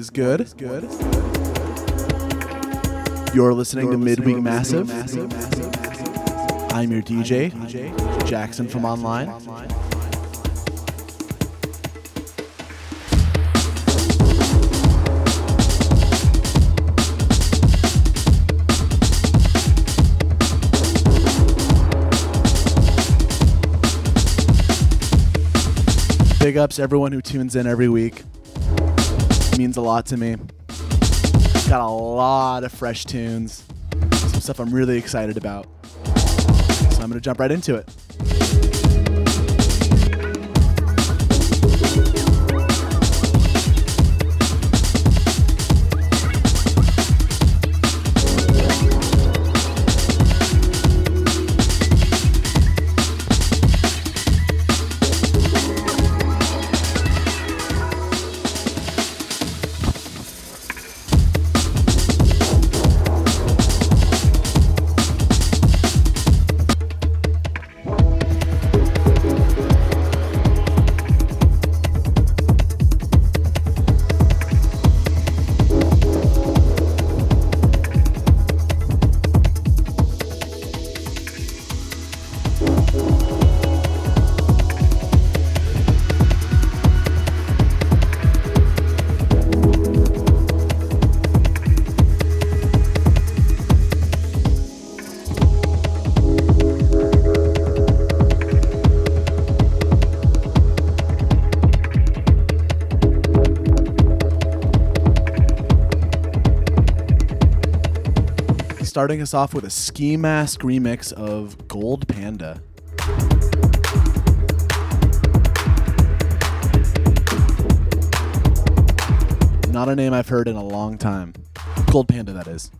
What is good? Good. You're listening to Midweek Massive. I'm your DJ, Jackson from online. Big ups everyone who tunes in every week. Means a lot to me. Got a lot of fresh tunes, some stuff I'm really excited about. So I'm going to jump right into it. Starting us off with a Skee Mask remix of Gold Panda. Not a name I've heard in a long time. Gold Panda, that is.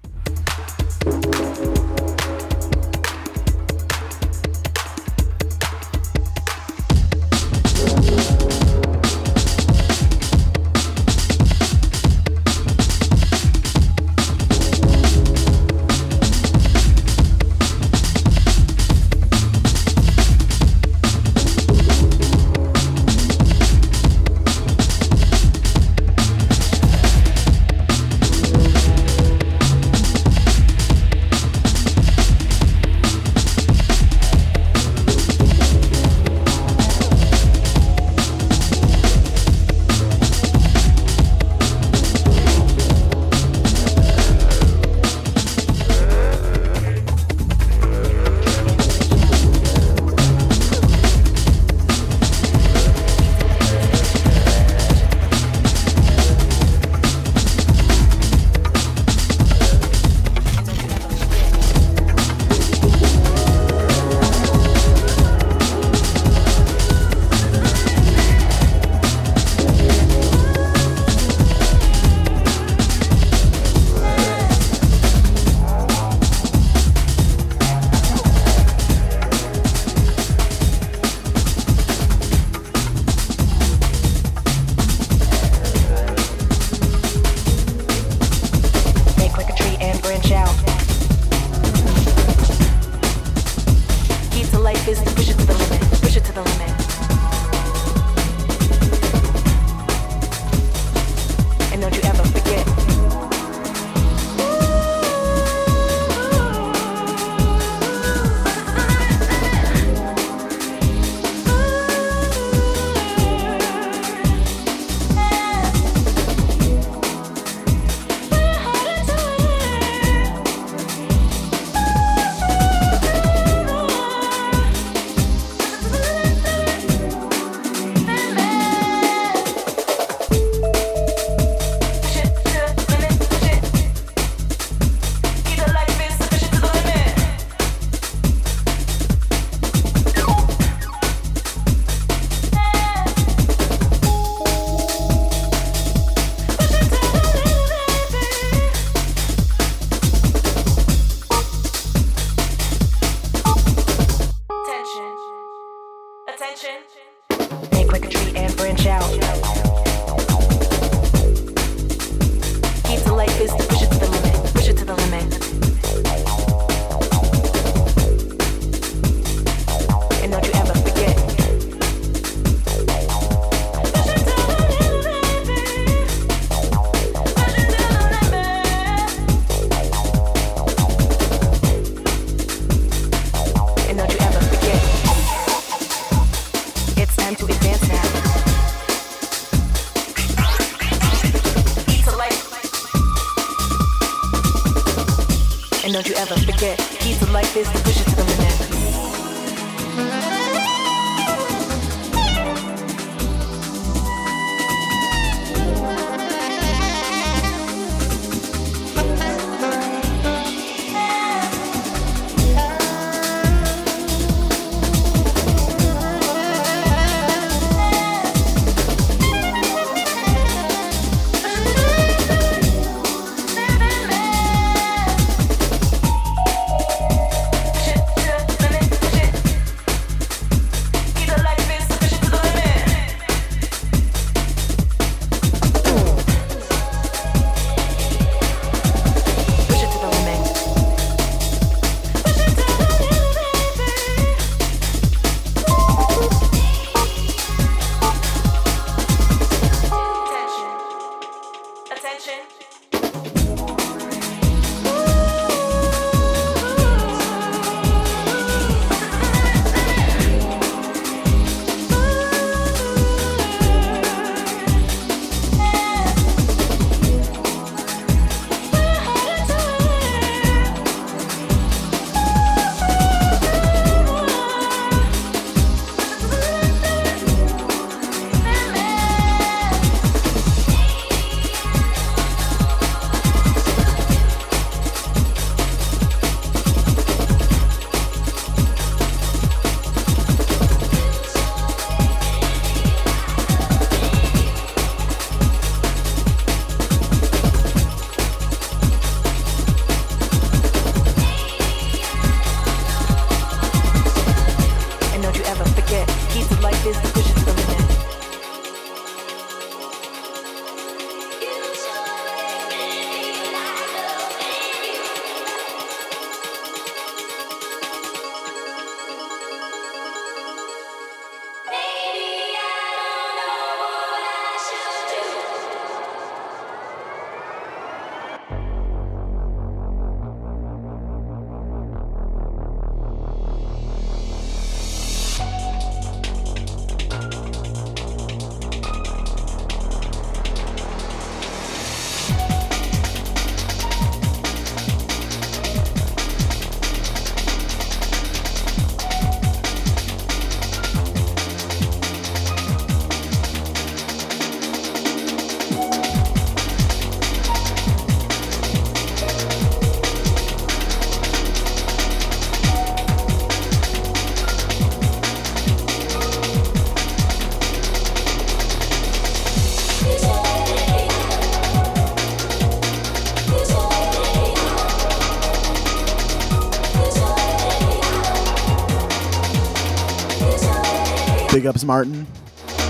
Martin.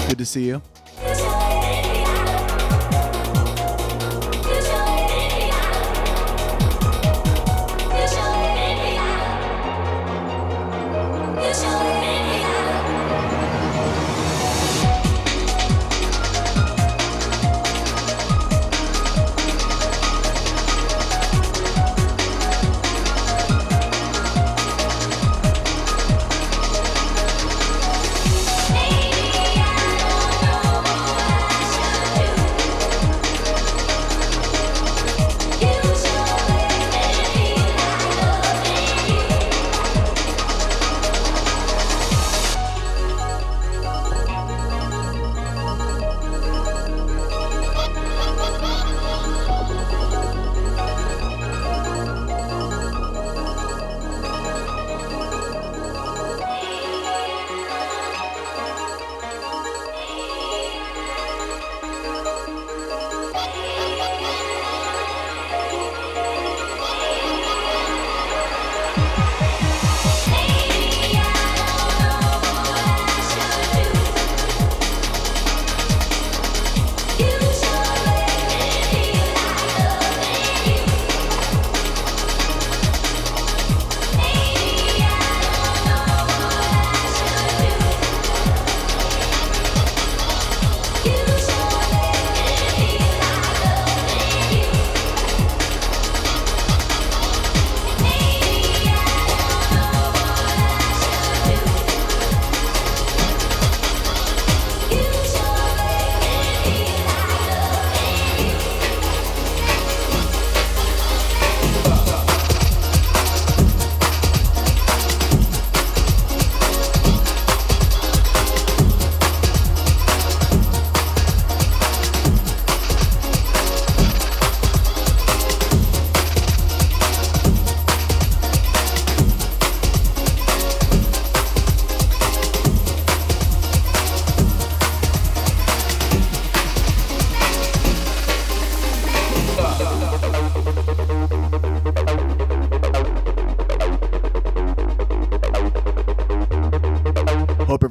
Good to see you.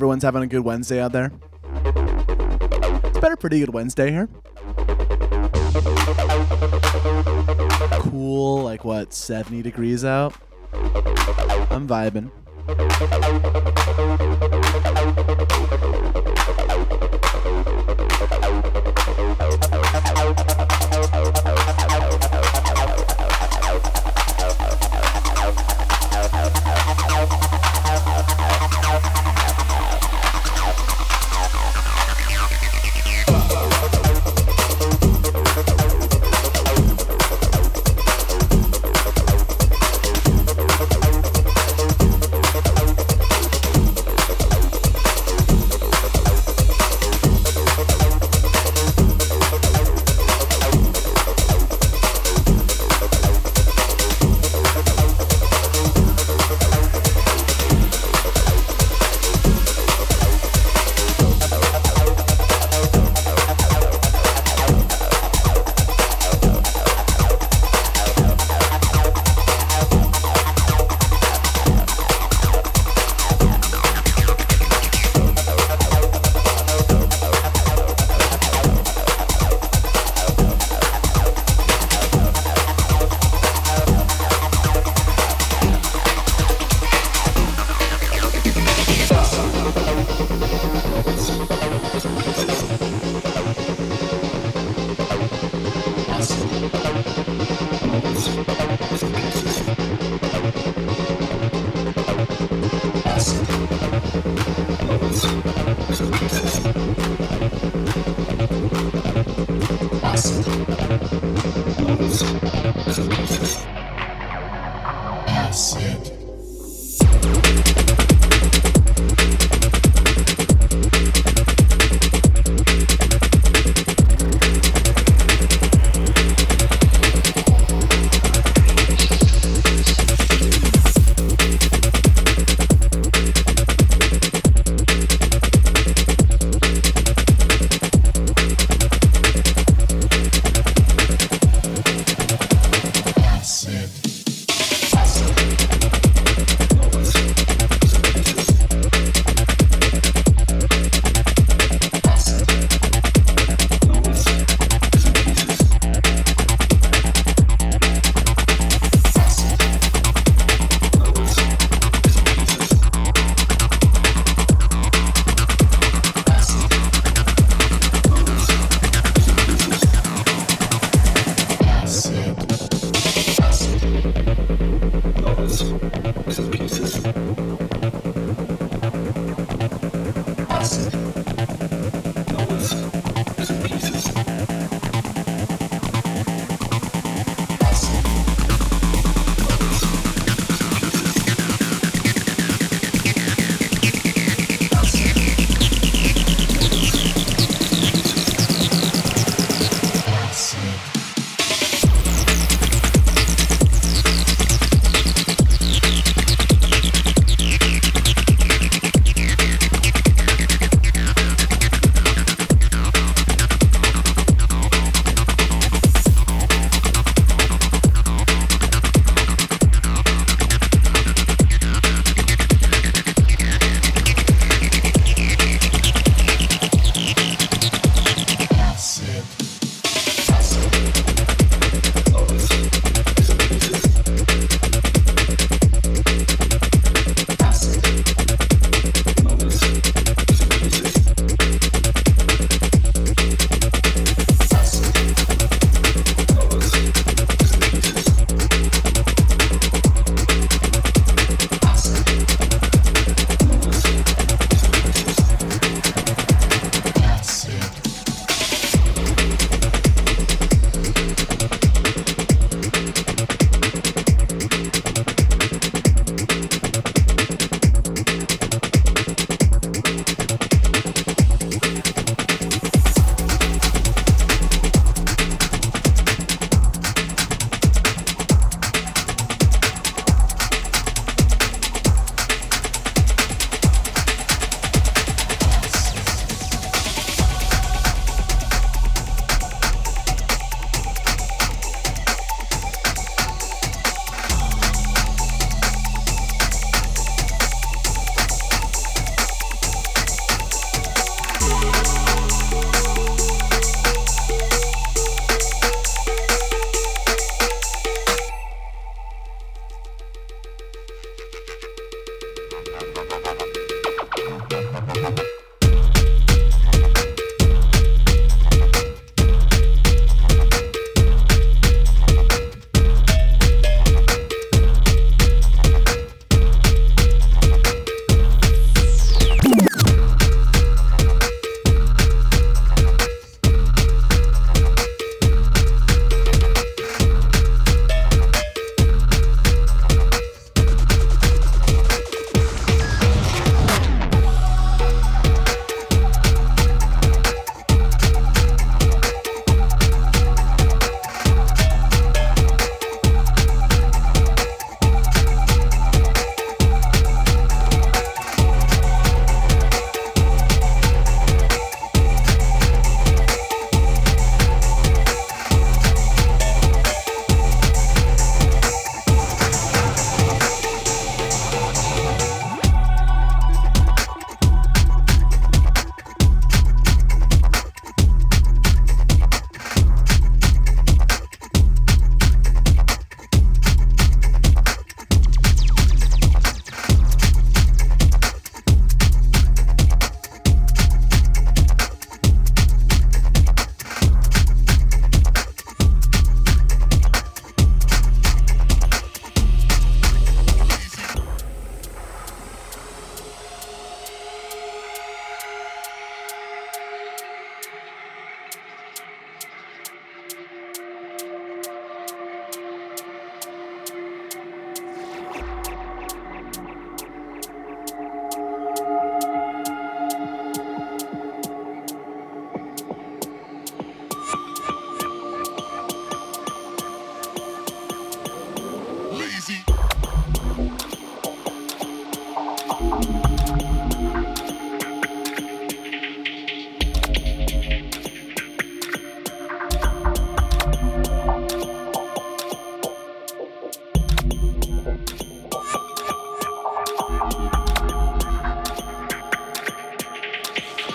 Everyone's having a good Wednesday out there. It's been a pretty good Wednesday here. Cool, like what, 70 degrees out? I'm vibing. Acid.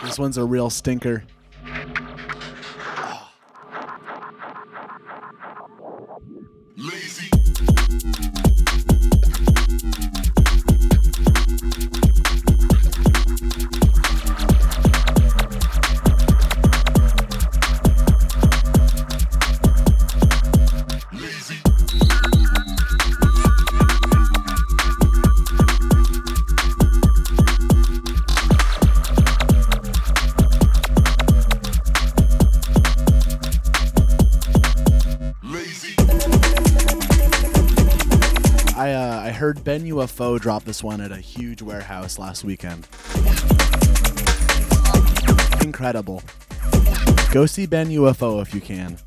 This one's a real stinker. UFO drop this one at a huge warehouse last weekend. Incredible. Go see Ben UFO if you can.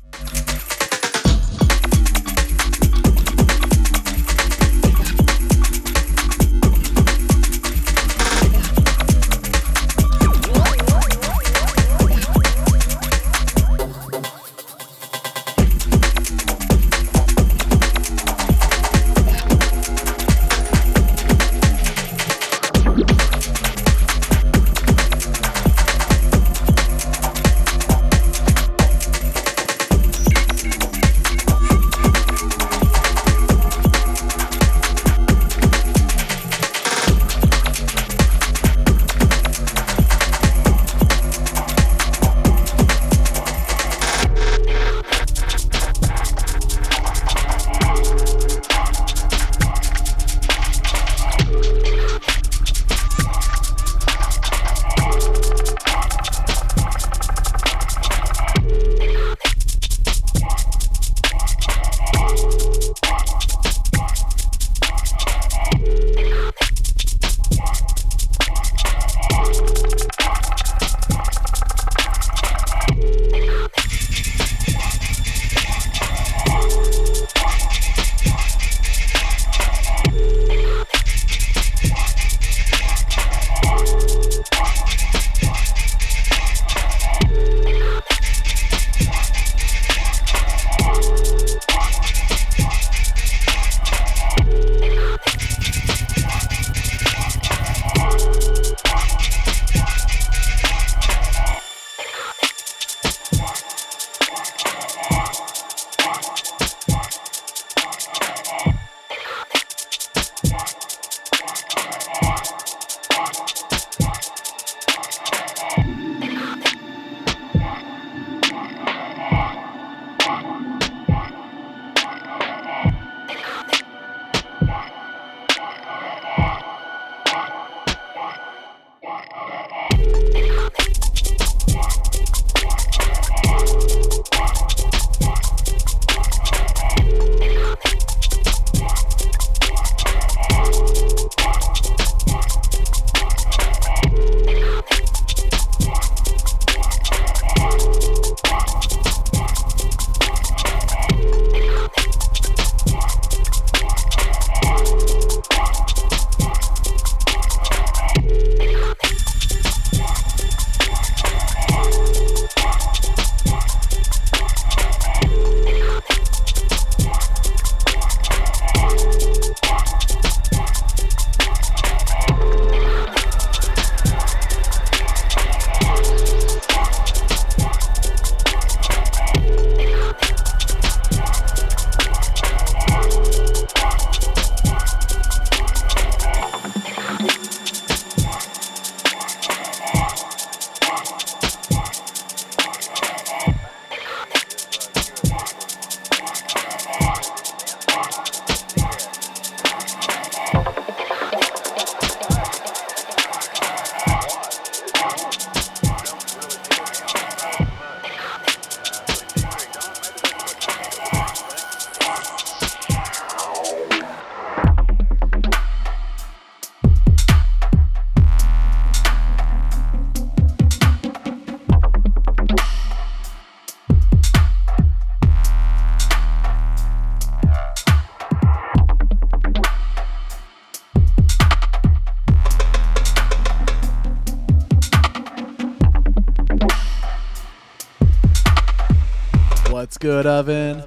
Good, Oven?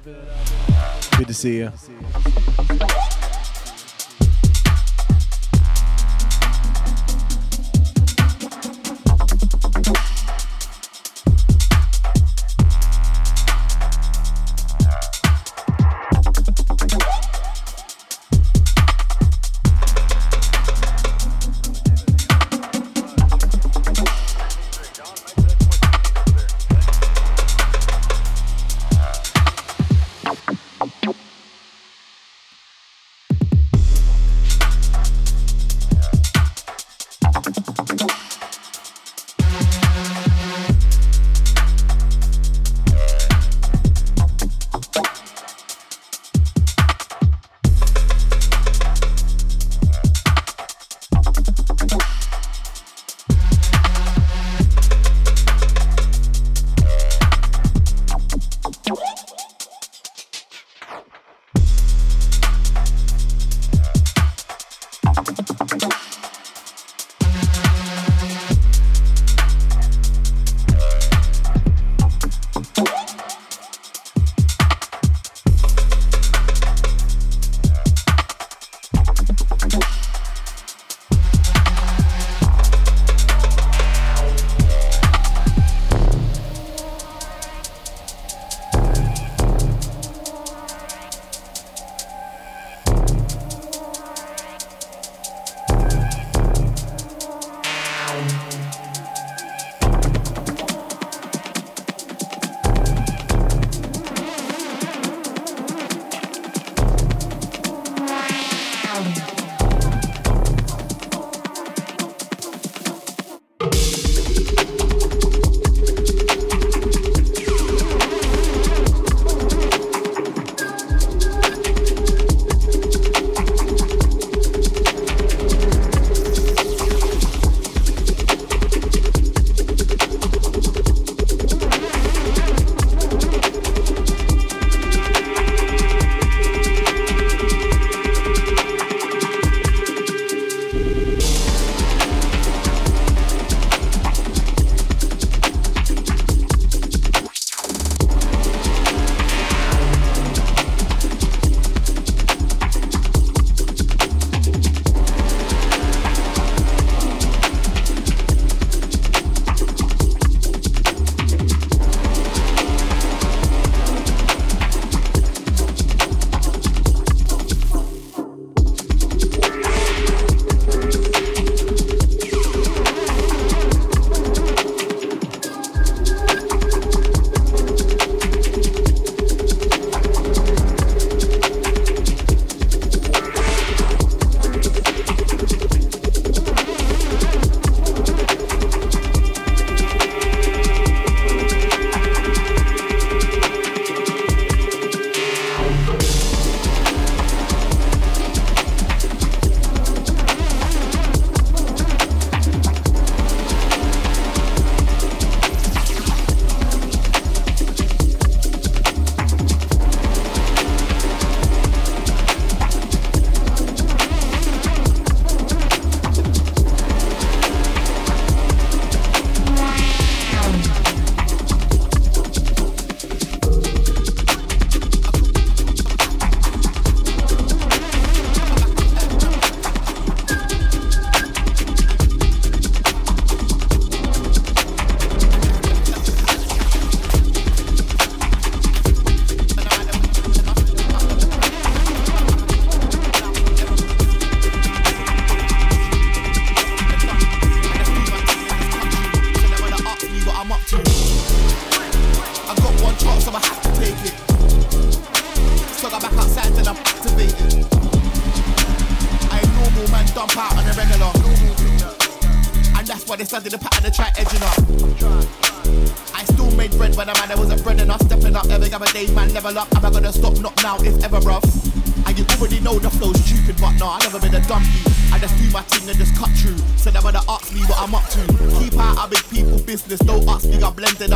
Good to see you.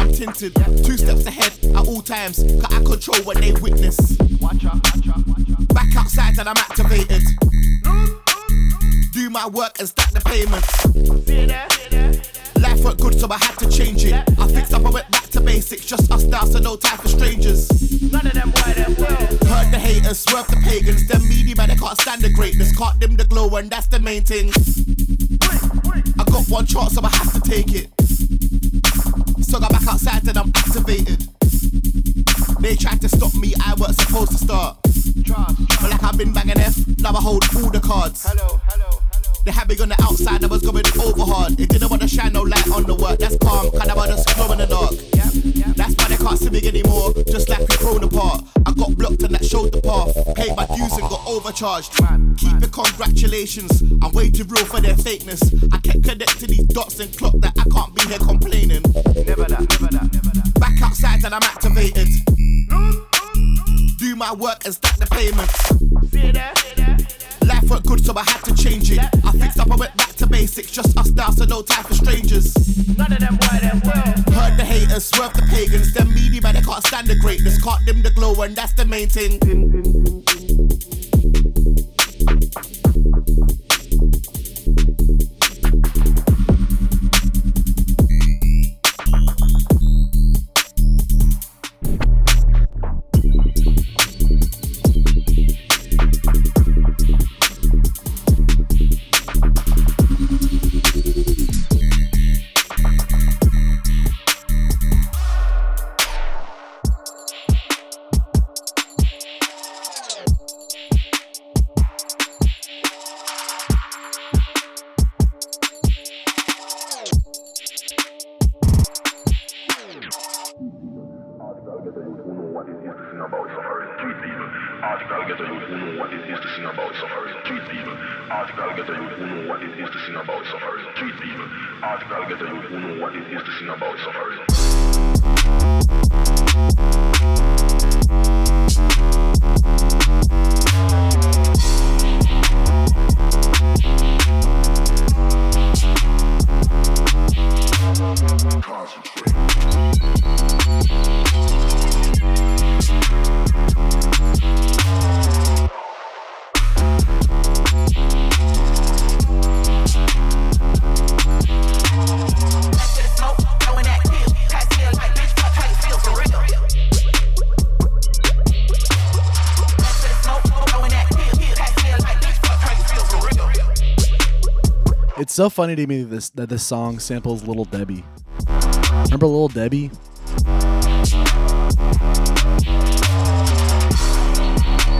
I'm tinted. Two steps ahead at all times, cause I control what they witness. Back outside and I'm activated. Do my work and stack the payments. Life went good, so I had to change it. I fixed up, I went back to basics. Just us now, so no time for strangers. None of them why them will. Heard the haters, swerve the pagans. Them media man, they can't stand the greatness. Can't dim the glow, and that's the main thing. I got one chance, so I have to take it. So I back outside and I'm activated. They tried to stop me, I was supposed to start. But like I've been banging F, now I hold all the cards. Hello, hello. They had me on the outside, I was going over hard. It didn't want to shine no light on the work. That's calm, kinda of just glow in the dark. Yep, yep. That's can't civic anymore, just like we grown apart. I got blocked and that showed the path. Paid my dues and got overcharged. Man, Keep man. it congratulations. I'm way too real for their fakeness. I kept connecting these dots and clock that I can't be here complaining. Never that, never that, never that. Back outside and I'm activated. Do my work and stack the payments. See you. See there. Life weren't good, so I had to change it. I fixed up, I went back to basics, just us now, so no time for strangers. None of them were them well. Heard the haters, swerve the pagans, them media, man, they can't stand the greatness, Caught them the glow, and that's the main thing. who know what it is to sing about suffering. Treat people, article getter who know what it is to sing about suffering. so funny to me that this that this song samples Little Debbie. Remember Little Debbie?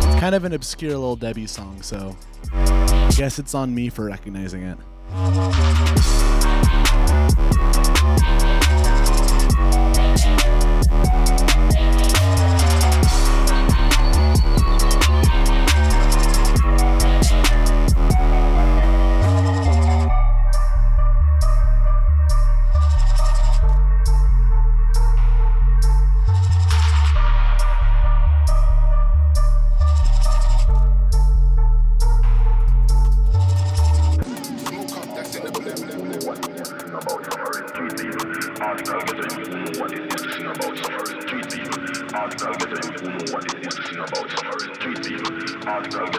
It's kind of an obscure Little Debbie song, so I guess it's on me for recognizing it. All the girls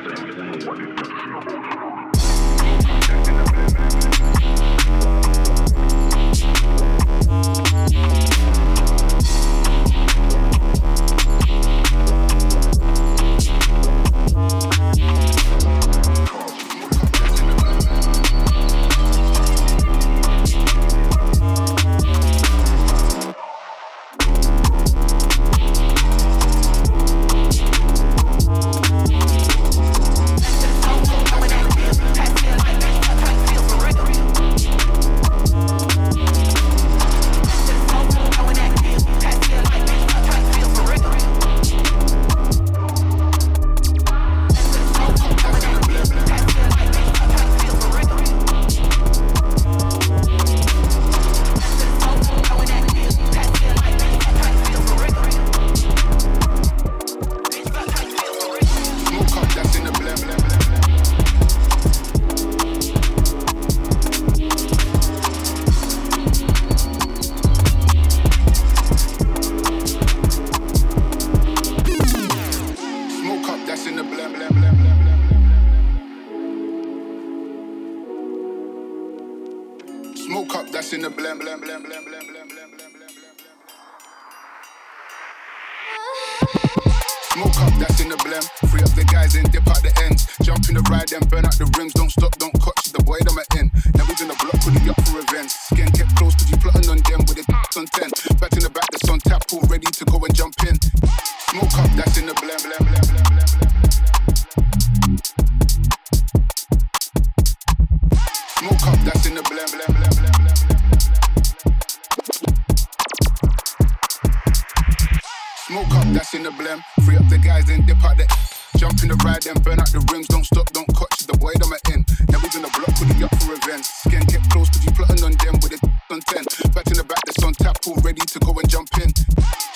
That's in the blem. Free up the guys, then dip out the. Jump in the ride, then burn out the rims. Don't stop, don't clutch the boy I'm in, Never gonna block, put it up for revenge. Skin get close, cause you plotting on them with a on 10. Back in the back, that's on tap, all ready to go and jump in.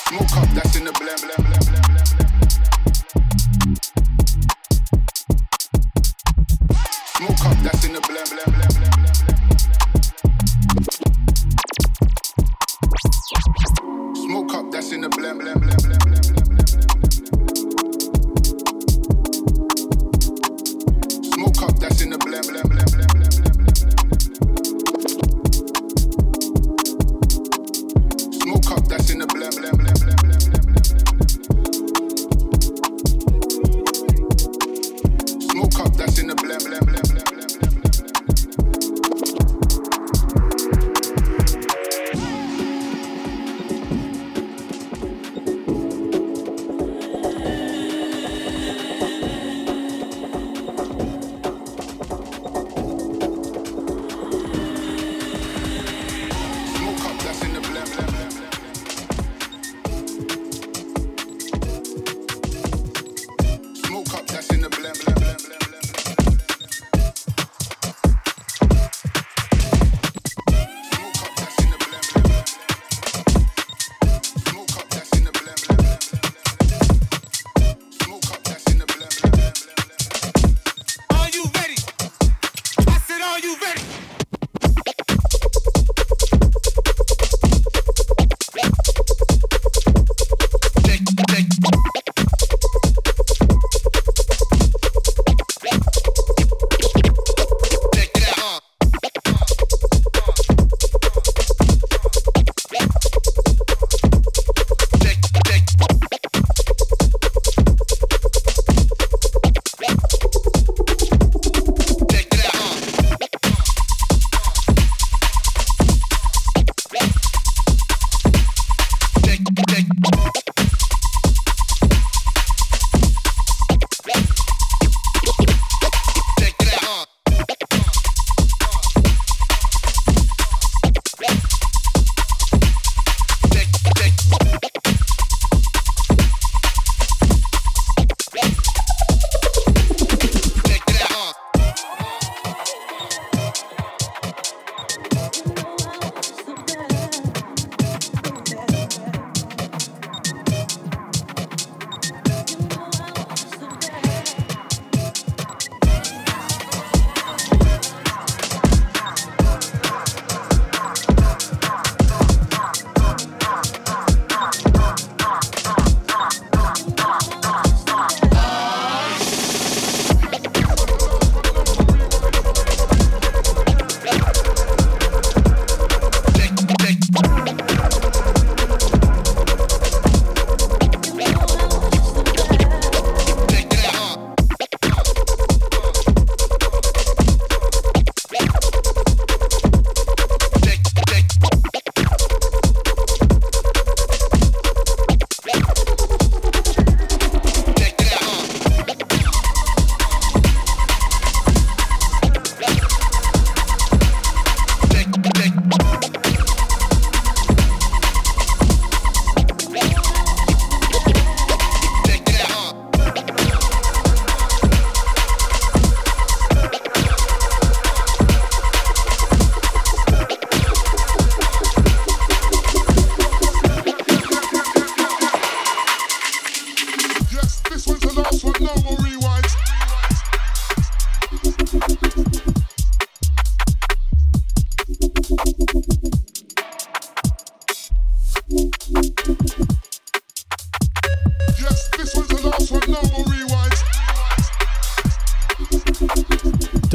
Smoke up, that's in the blem, blem.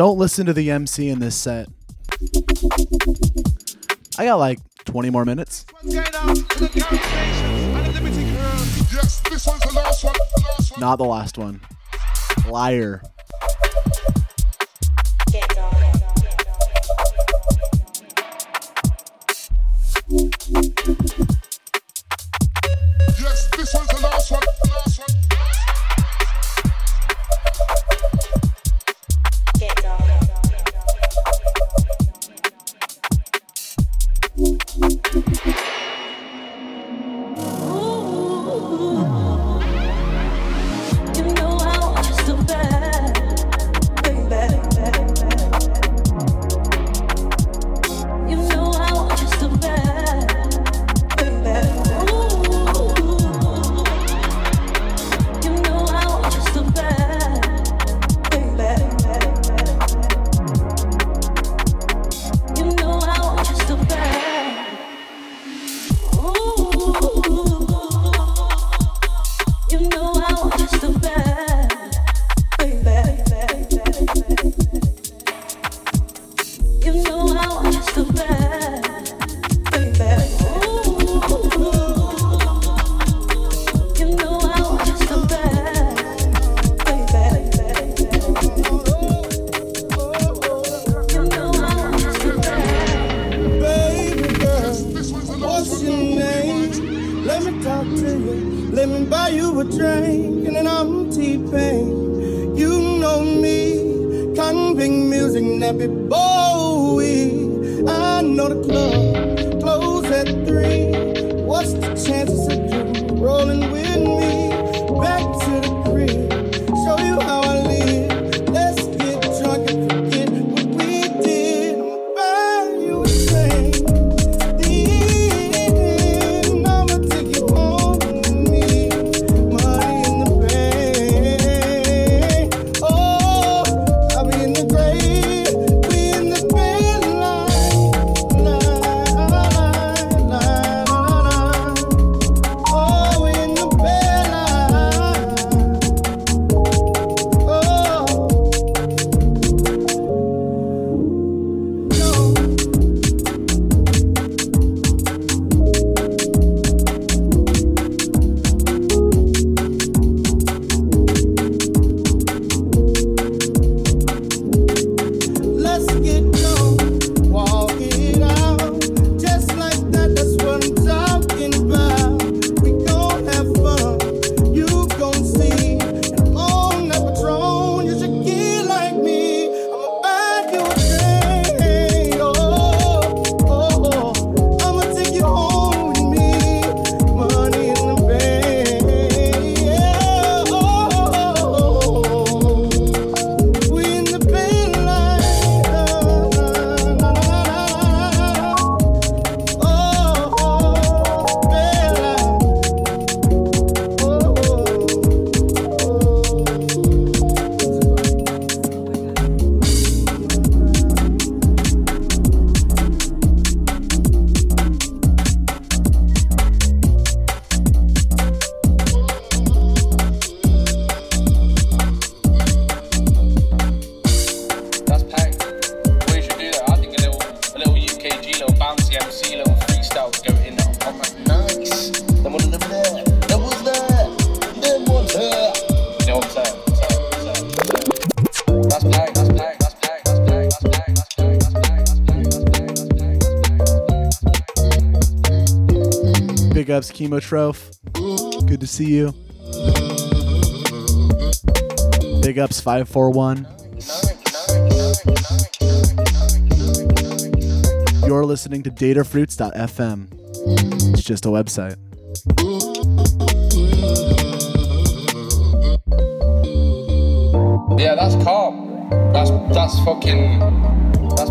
Don't listen to the MC in this set. I got like 20 more minutes. Not the last one. Liar. Chemotroph. Good to see you. Big ups 541. You're listening to datafruits.fm. It's just a website. Yeah, that's calm. That's that's fucking that's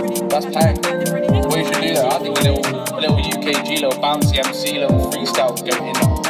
That's packed. We you should do that. I think a little, a little UKG, little bouncy MC, little freestyle going in.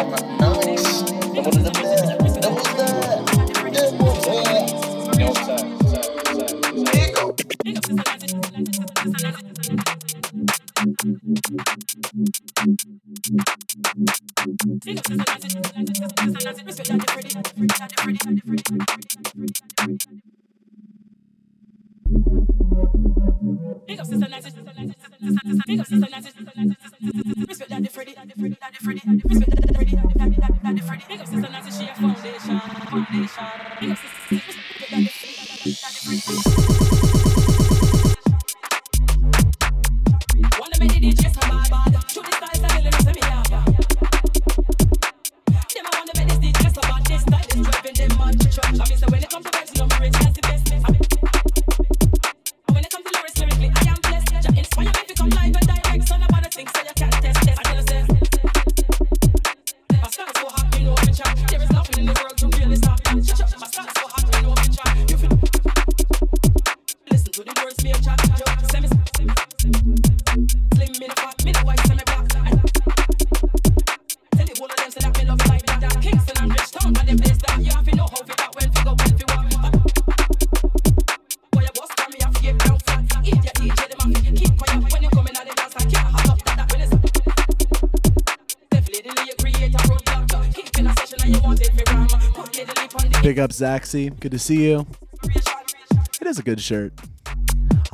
Zaxi. Good to see you. It is a good shirt.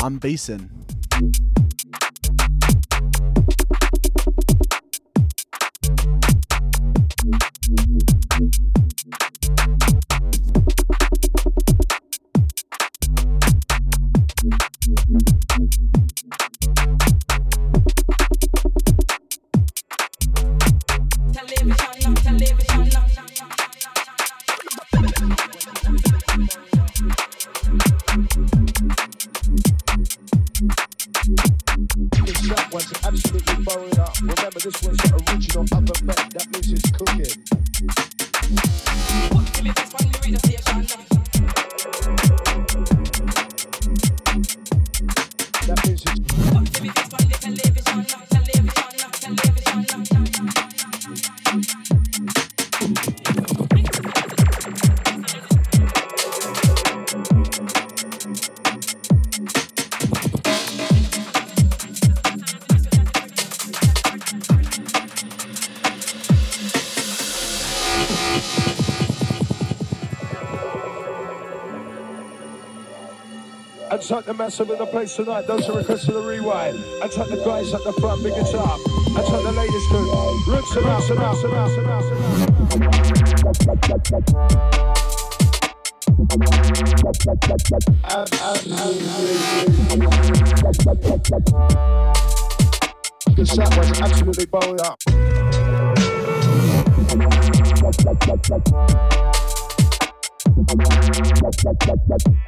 I'm Basin. the massive in the place tonight. Those are requests to the rewind. I turn the guys at the front, big it up. I tap the ladies too. Roots and out, and out, and out, and out. The set was absolutely bowled up. Thank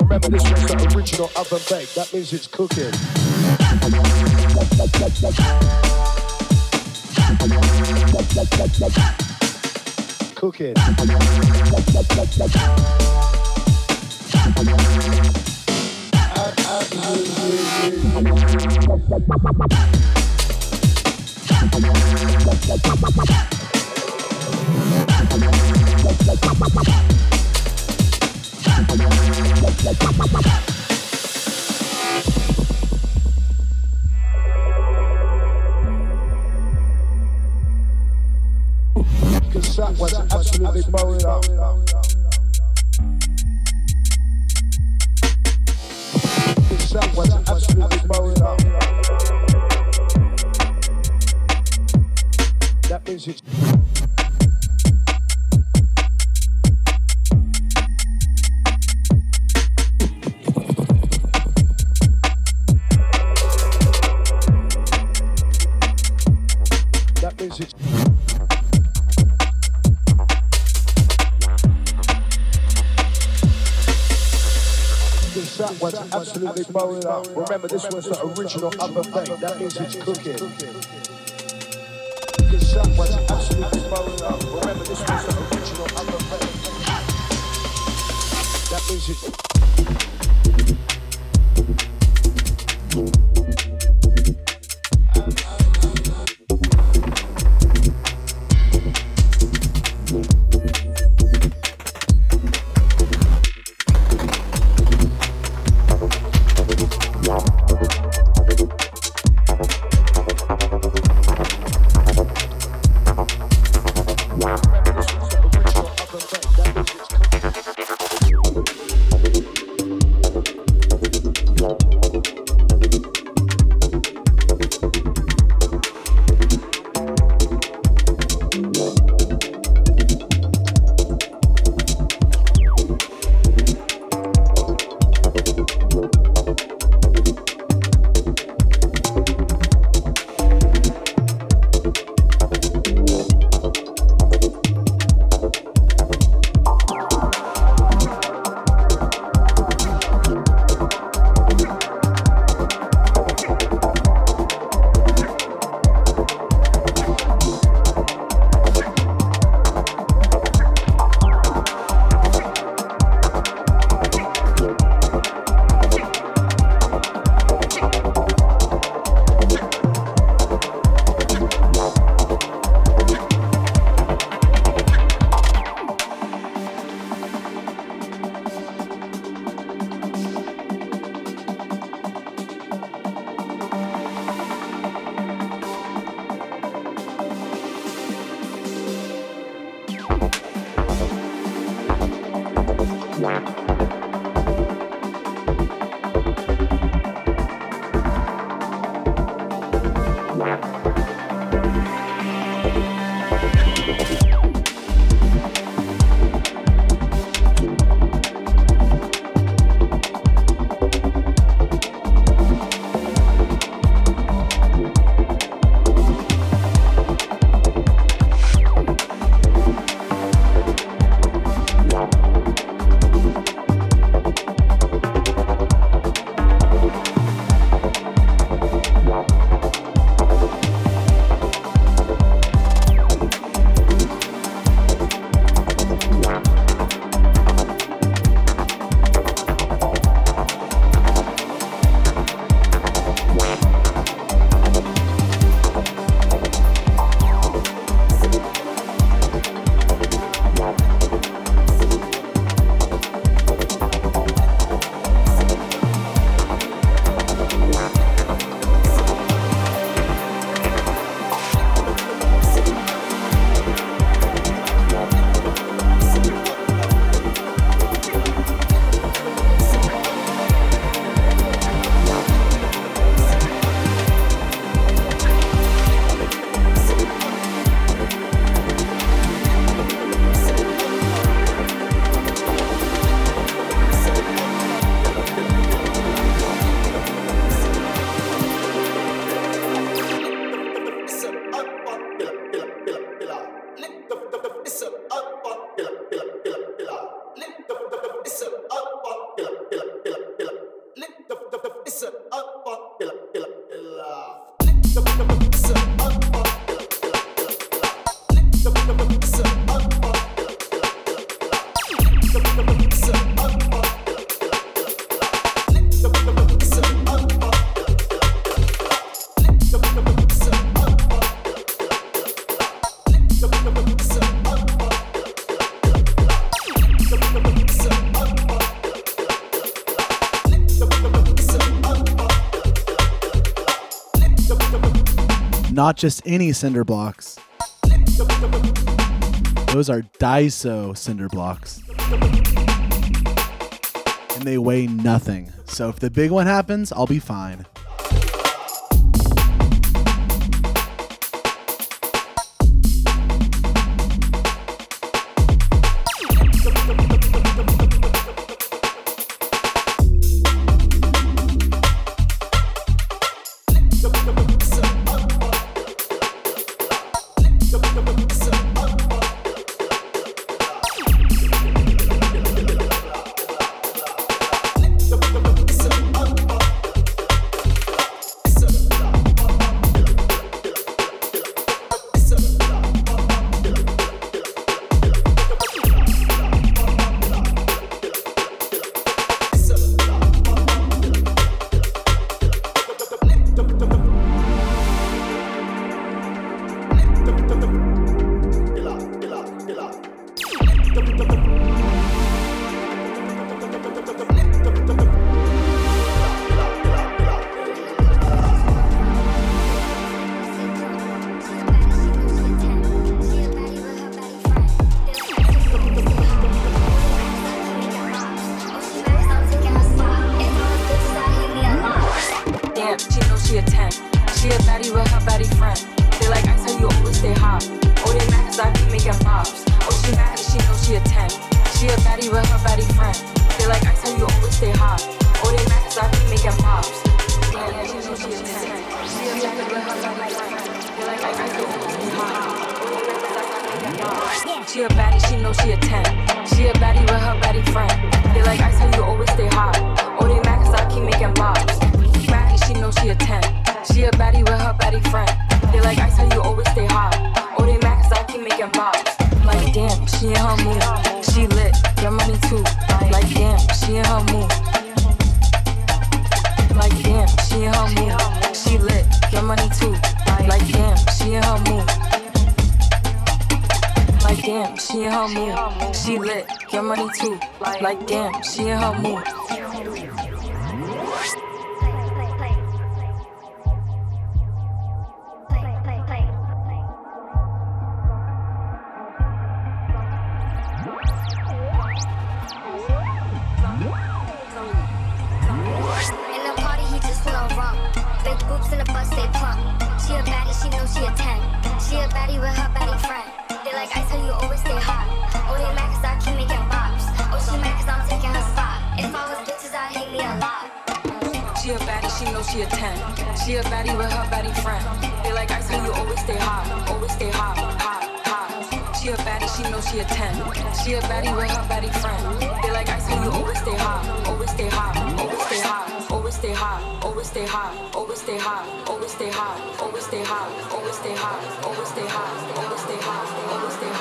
Remember, this was the original oven bake. That means it's cooking. Cooking. Cause that was absolutely blowing up. this was not just any cinder blocks. Those are Daiso cinder blocks. And they weigh nothing. So if the big one happens, I'll be fine. damn, she in her mood. She lit, get money too. Like damn, she in her mood. She a baddie with her baddie friend. They like ice when you always stay hot, always stay hot, always stay hot, always stay hot, always stay hot, always stay hot, always stay hot, always stay hot, always stay hot, always stay hot, always stay hot, always stay hot, always stay hot.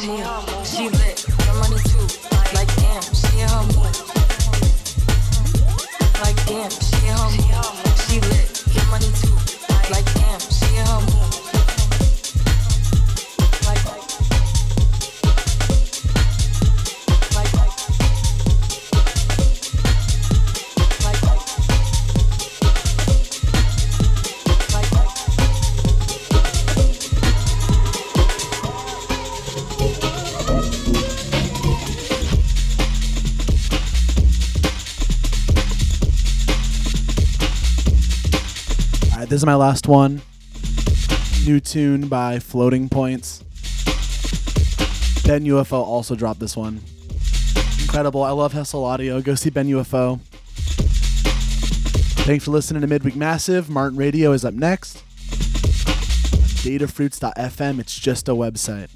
She lit, her money too. Like damn, she in her. Like damn. right, this is my last one. New tune by Floating Points. Ben UFO also dropped this one. Incredible. I love Hessel Audio. Go see Ben UFO. Thanks for listening to Midweek Massive. Martin Radio is up next. Datafruits.fm, it's just a website.